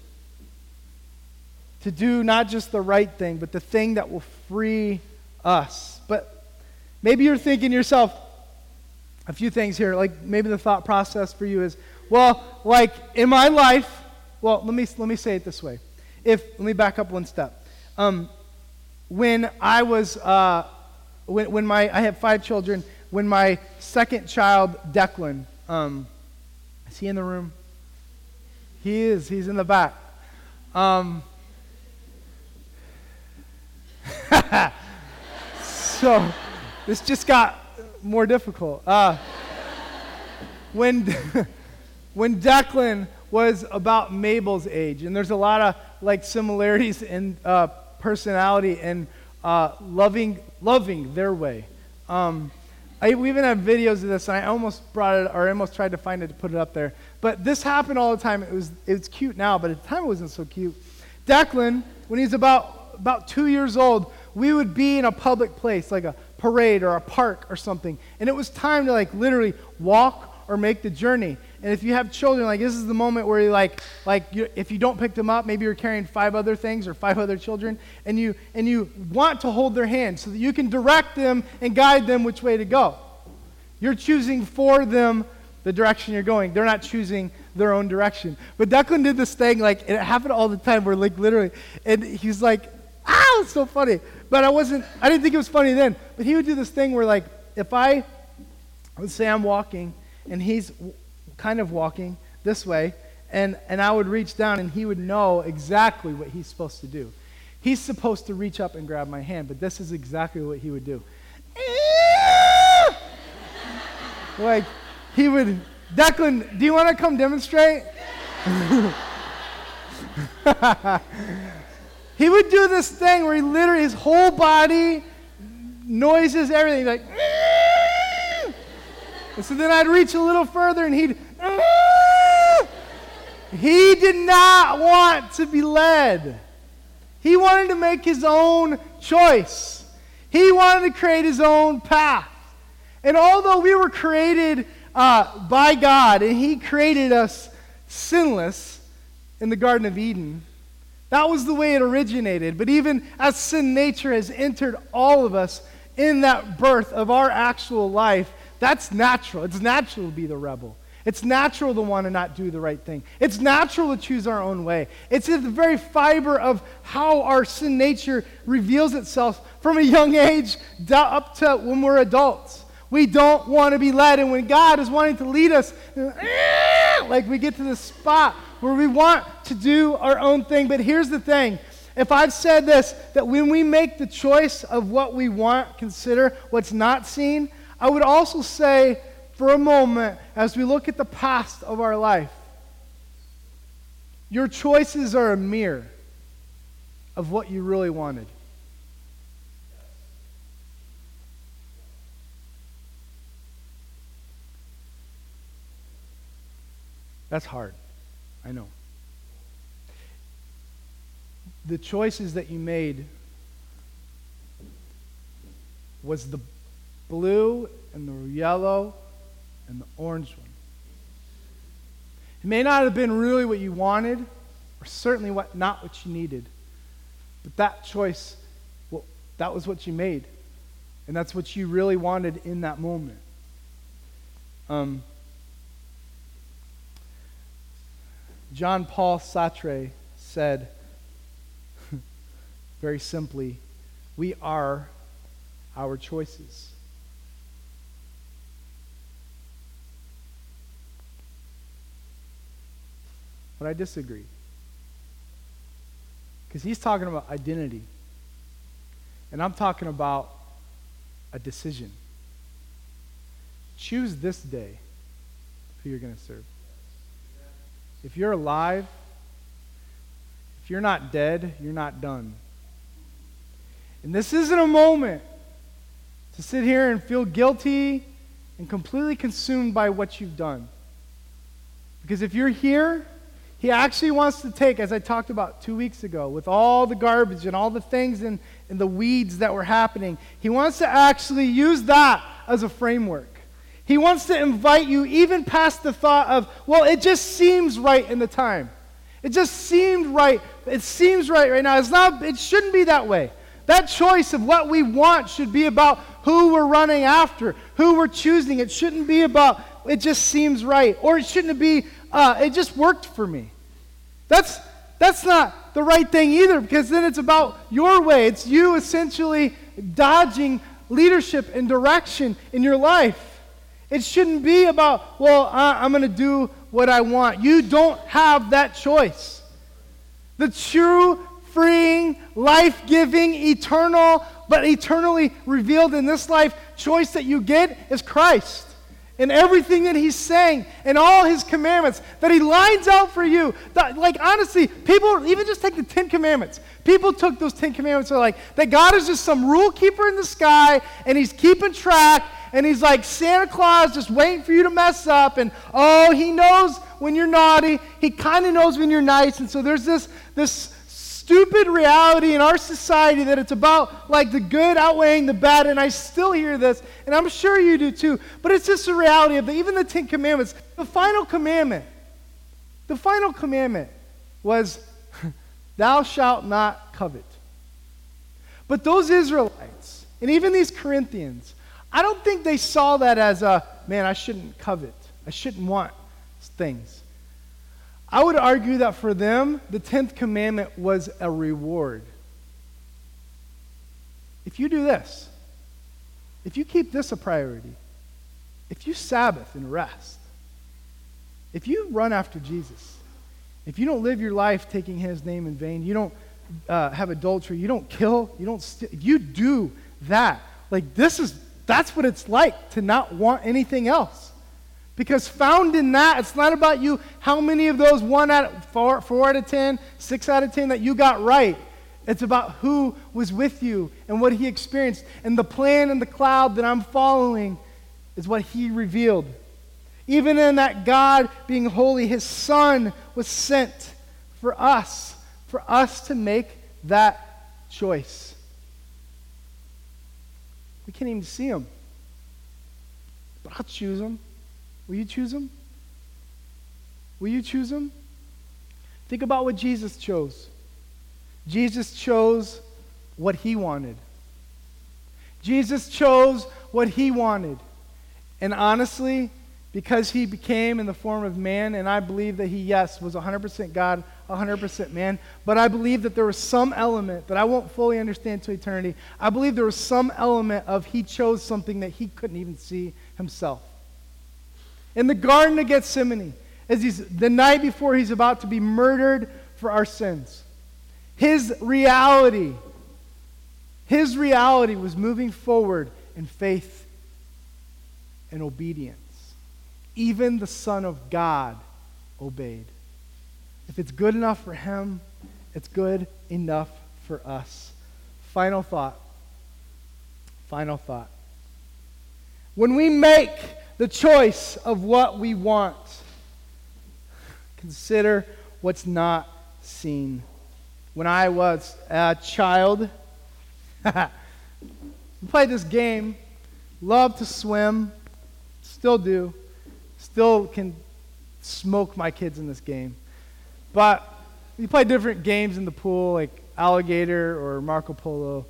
A: to do not just the right thing, but the thing that will free us. But maybe you're thinking yourself, a few things here. Like maybe the thought process for you is, well, like in my life, well, let me, let me say it this way. If, let me back up one step. Um, when I was, uh, when, when my, I have five children, when my second child, Declan, um, is he in the room? He is. He's in the back. Um, (laughs) so this just got more difficult. Uh, when, (laughs) when Declan was about Mabel's age, and there's a lot of like similarities in uh, personality and uh, loving, loving their way. Um, I, we even have videos of this, and I almost brought it, or I almost tried to find it to put it up there. But this happened all the time. It was, it's cute now, but at the time it wasn't so cute. Declan, when he's about, about two years old, we would be in a public place, like a parade or a park or something. And it was time to like literally walk or make the journey. And if you have children, like this is the moment where you like, like you, if you don't pick them up, maybe you're carrying five other things or five other children, and you and you want to hold their hand so that you can direct them and guide them which way to go. You're choosing for them the direction you're going. They're not choosing their own direction. But Declan did this thing, like it happened all the time, where like literally, and he's like, ah, it's so funny. But I wasn't, I didn't think it was funny then. But he would do this thing where, like, if I, let's say I'm walking and he's kind of walking this way, and, and I would reach down and he would know exactly what he's supposed to do. He's supposed to reach up and grab my hand, but this is exactly what he would do. (laughs) like, he would, Declan, do you want to come demonstrate? (laughs) He would do this thing where he literally, his whole body, noises, everything, like, and so then I'd reach a little further and he'd, he did not want to be led. He wanted to make his own choice. He wanted to create his own path. And although we were created uh, by God and he created us sinless in the Garden of Eden, that was the way it originated. But even as sin nature has entered all of us in that birth of our actual life, that's natural. It's natural to be the rebel. It's natural to want to not do the right thing. It's natural to choose our own way. It's in the very fiber of how our sin nature reveals itself from a young age up to when we're adults. We don't want to be led. And when God is wanting to lead us, eh, like we get to this spot where we want to do our own thing. But here's the thing if I've said this, that when we make the choice of what we want, consider what's not seen, I would also say for a moment, as we look at the past of our life, your choices are a mirror of what you really wanted. That's hard. I know. The choices that you made was the blue and the yellow and the orange one. It may not have been really what you wanted, or certainly what, not what you needed, but that choice, well, that was what you made. And that's what you really wanted in that moment. Um, John Paul Sartre said, (laughs) very simply, we are our choices. But I disagree. Because he's talking about identity. And I'm talking about a decision. Choose this day who you're going to serve. If you're alive, if you're not dead, you're not done. And this isn't a moment to sit here and feel guilty and completely consumed by what you've done. Because if you're here, he actually wants to take, as I talked about two weeks ago, with all the garbage and all the things and, and the weeds that were happening, he wants to actually use that as a framework. He wants to invite you even past the thought of, well, it just seems right in the time. It just seemed right. It seems right right now. It's not, it shouldn't be that way. That choice of what we want should be about who we're running after, who we're choosing. It shouldn't be about, it just seems right. Or it shouldn't be, uh, it just worked for me. That's, that's not the right thing either because then it's about your way. It's you essentially dodging leadership and direction in your life. It shouldn't be about, well, I'm going to do what I want. You don't have that choice. The true, freeing, life giving, eternal, but eternally revealed in this life choice that you get is Christ. And everything that he's saying and all his commandments that he lines out for you. That, like, honestly, people, even just take the Ten Commandments. People took those Ten Commandments and like, that God is just some rule keeper in the sky and he's keeping track and he's like Santa Claus just waiting for you to mess up. And oh, he knows when you're naughty. He kind of knows when you're nice. And so there's this, this stupid reality in our society that it's about like the good outweighing the bad. And I still hear this, and I'm sure you do too. But it's just the reality of the, even the Ten Commandments. The final commandment, the final commandment was, (laughs) Thou shalt not covet. But those Israelites, and even these Corinthians, I don't think they saw that as a, man, I shouldn't covet. I shouldn't want things. I would argue that for them, the 10th commandment was a reward. If you do this, if you keep this a priority, if you Sabbath and rest, if you run after Jesus, if you don't live your life taking his name in vain, you don't uh, have adultery, you don't kill, you don't steal, you do that. Like, this is that's what it's like to not want anything else. Because found in that, it's not about you, how many of those one out four, four out of ten, six out of ten that you got right. It's about who was with you and what he experienced. And the plan and the cloud that I'm following is what he revealed. Even in that God being holy, his son was sent for us, for us to make that choice. We can't even see him, But I'll choose them. Will you choose him? Will you choose him? Think about what Jesus chose. Jesus chose what he wanted. Jesus chose what he wanted. And honestly, because he became in the form of man, and I believe that he, yes, was 100% God, 100% man, but I believe that there was some element that I won't fully understand to eternity. I believe there was some element of he chose something that he couldn't even see himself. In the Garden of Gethsemane, as he's the night before he's about to be murdered for our sins, his reality, his reality was moving forward in faith and obedience. Even the Son of God obeyed. If it's good enough for him, it's good enough for us. Final thought. Final thought. When we make the choice of what we want, Consider what's not seen. When I was a child, (laughs) we played this game, loved to swim, still do, still can smoke my kids in this game. But we played different games in the pool, like alligator or Marco Polo.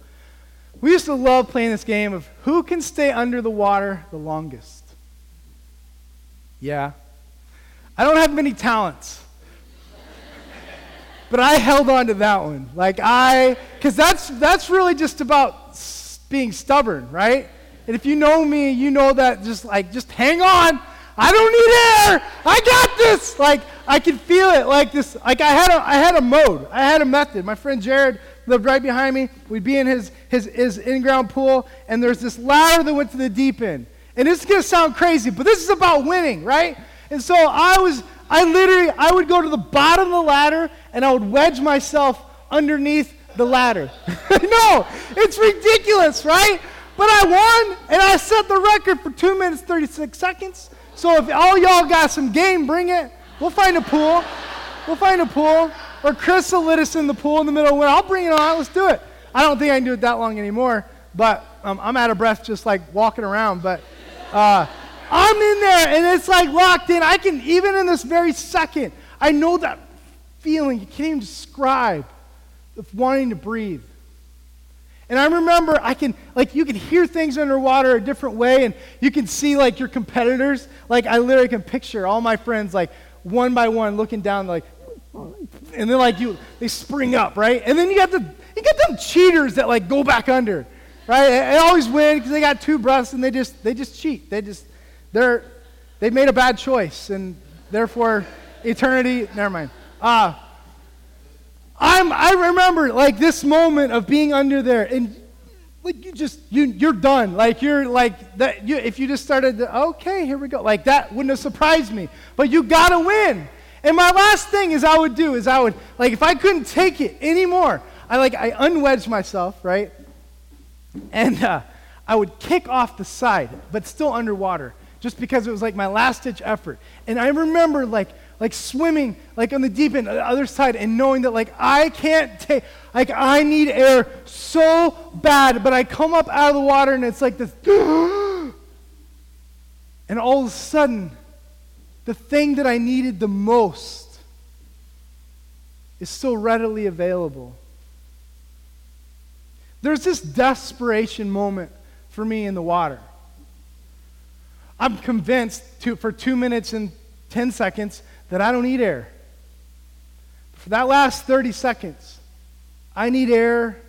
A: We used to love playing this game of who can stay under the water the longest. Yeah. I don't have many talents. but I held on to that one. Like I cuz that's that's really just about being stubborn, right? And if you know me, you know that just like just hang on. I don't need air. I got this. Like I can feel it. Like this. Like I had a I had a mode. I had a method. My friend Jared lived right behind me. We'd be in his, his, his in ground pool, and there's this ladder that went to the deep end. And this is going to sound crazy, but this is about winning, right? And so I was, I literally, I would go to the bottom of the ladder and I would wedge myself underneath the ladder. (laughs) no, it's ridiculous, right? But I won, and I set the record for 2 minutes 36 seconds. So if all y'all got some game, bring it. We'll find a pool. We'll find a pool. Or Chris will let us in the pool in the middle of winter. I'll bring it on. Let's do it. I don't think I can do it that long anymore, but um, I'm out of breath just like walking around. But uh, I'm in there and it's like locked in. I can, even in this very second, I know that feeling. You can't even describe of wanting to breathe. And I remember I can, like, you can hear things underwater a different way, and you can see, like, your competitors. Like, I literally can picture all my friends, like, one by one looking down, like, and then like you they spring up right and then you got the you got them cheaters that like go back under right? They always win because they got two breaths and they just they just cheat. They just they're they made a bad choice and therefore eternity never mind. Uh i'm i remember like this moment of being under there and like you just you you're done. Like you're like that you if you just started okay here we go. Like that wouldn't have surprised me. But you gotta win. And my last thing is I would do is I would like if I couldn't take it anymore, I like I unwedged myself, right? And uh, I would kick off the side, but still underwater, just because it was like my last ditch effort. And I remember like like swimming like on the deep end, the other side, and knowing that like I can't take like I need air so bad, but I come up out of the water and it's like this, (gasps) and all of a sudden the thing that I needed the most is so readily available. There's this desperation moment for me in the water. I'm convinced to, for two minutes and 10 seconds that I don't need air. For that last 30 seconds, I need air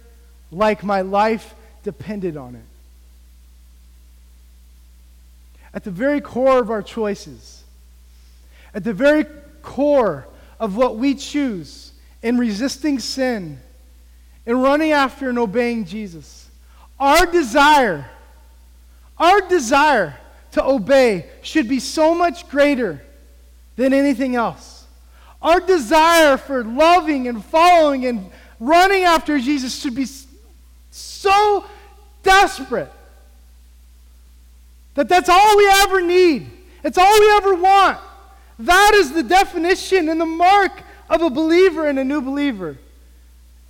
A: like my life depended on it. At the very core of our choices, at the very core of what we choose in resisting sin, in running after and obeying Jesus, our desire, our desire to obey should be so much greater than anything else. Our desire for loving and following and running after Jesus should be so desperate that that's all we ever need. It's all we ever want. That is the definition and the mark of a believer and a new believer.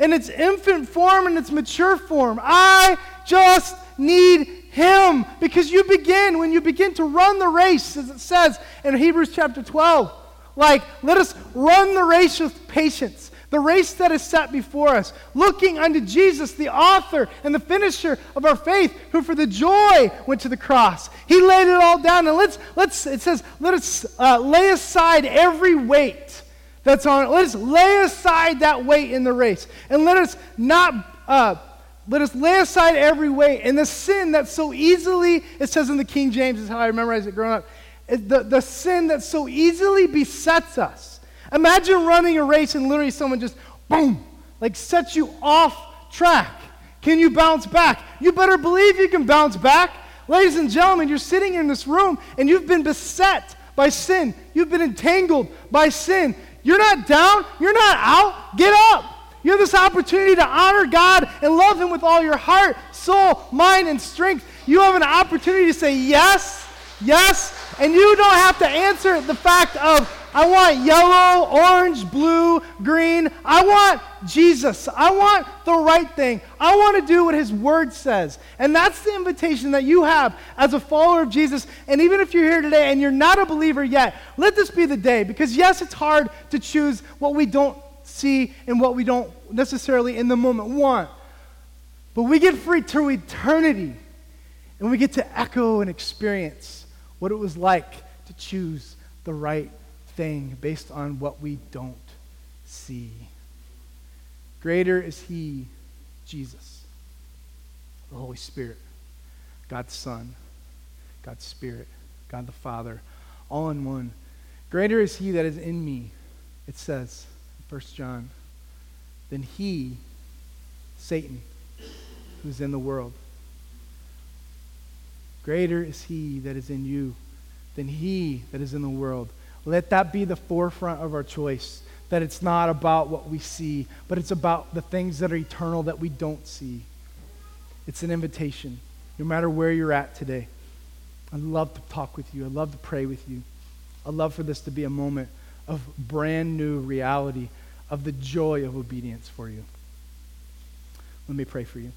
A: In its infant form and its mature form. I just need him. Because you begin, when you begin to run the race, as it says in Hebrews chapter 12, like, let us run the race with patience the race that is set before us, looking unto Jesus, the author and the finisher of our faith, who for the joy went to the cross. He laid it all down. And let's, let's it says, let us uh, lay aside every weight that's on. Let us lay aside that weight in the race. And let us not, uh, let us lay aside every weight and the sin that so easily, it says in the King James, is how I memorized it growing up, the, the sin that so easily besets us Imagine running a race and literally someone just, boom, like sets you off track. Can you bounce back? You better believe you can bounce back. Ladies and gentlemen, you're sitting in this room and you've been beset by sin. You've been entangled by sin. You're not down. You're not out. Get up. You have this opportunity to honor God and love Him with all your heart, soul, mind, and strength. You have an opportunity to say yes, yes, and you don't have to answer the fact of I want yellow, orange, blue, green. I want Jesus. I want the right thing. I want to do what his word says. And that's the invitation that you have as a follower of Jesus. And even if you're here today and you're not a believer yet, let this be the day. Because yes, it's hard to choose what we don't see and what we don't necessarily in the moment want. But we get free to eternity. And we get to echo and experience what it was like to choose the right thing based on what we don't see. Greater is He, Jesus, the Holy Spirit, God's Son, God's Spirit, God the Father, all in one. Greater is He that is in me, it says, 1 John, than He, Satan, who's in the world. Greater is He that is in you than He that is in the world. Let that be the forefront of our choice. That it's not about what we see, but it's about the things that are eternal that we don't see. It's an invitation, no matter where you're at today. I'd love to talk with you. I'd love to pray with you. I'd love for this to be a moment of brand new reality, of the joy of obedience for you. Let me pray for you.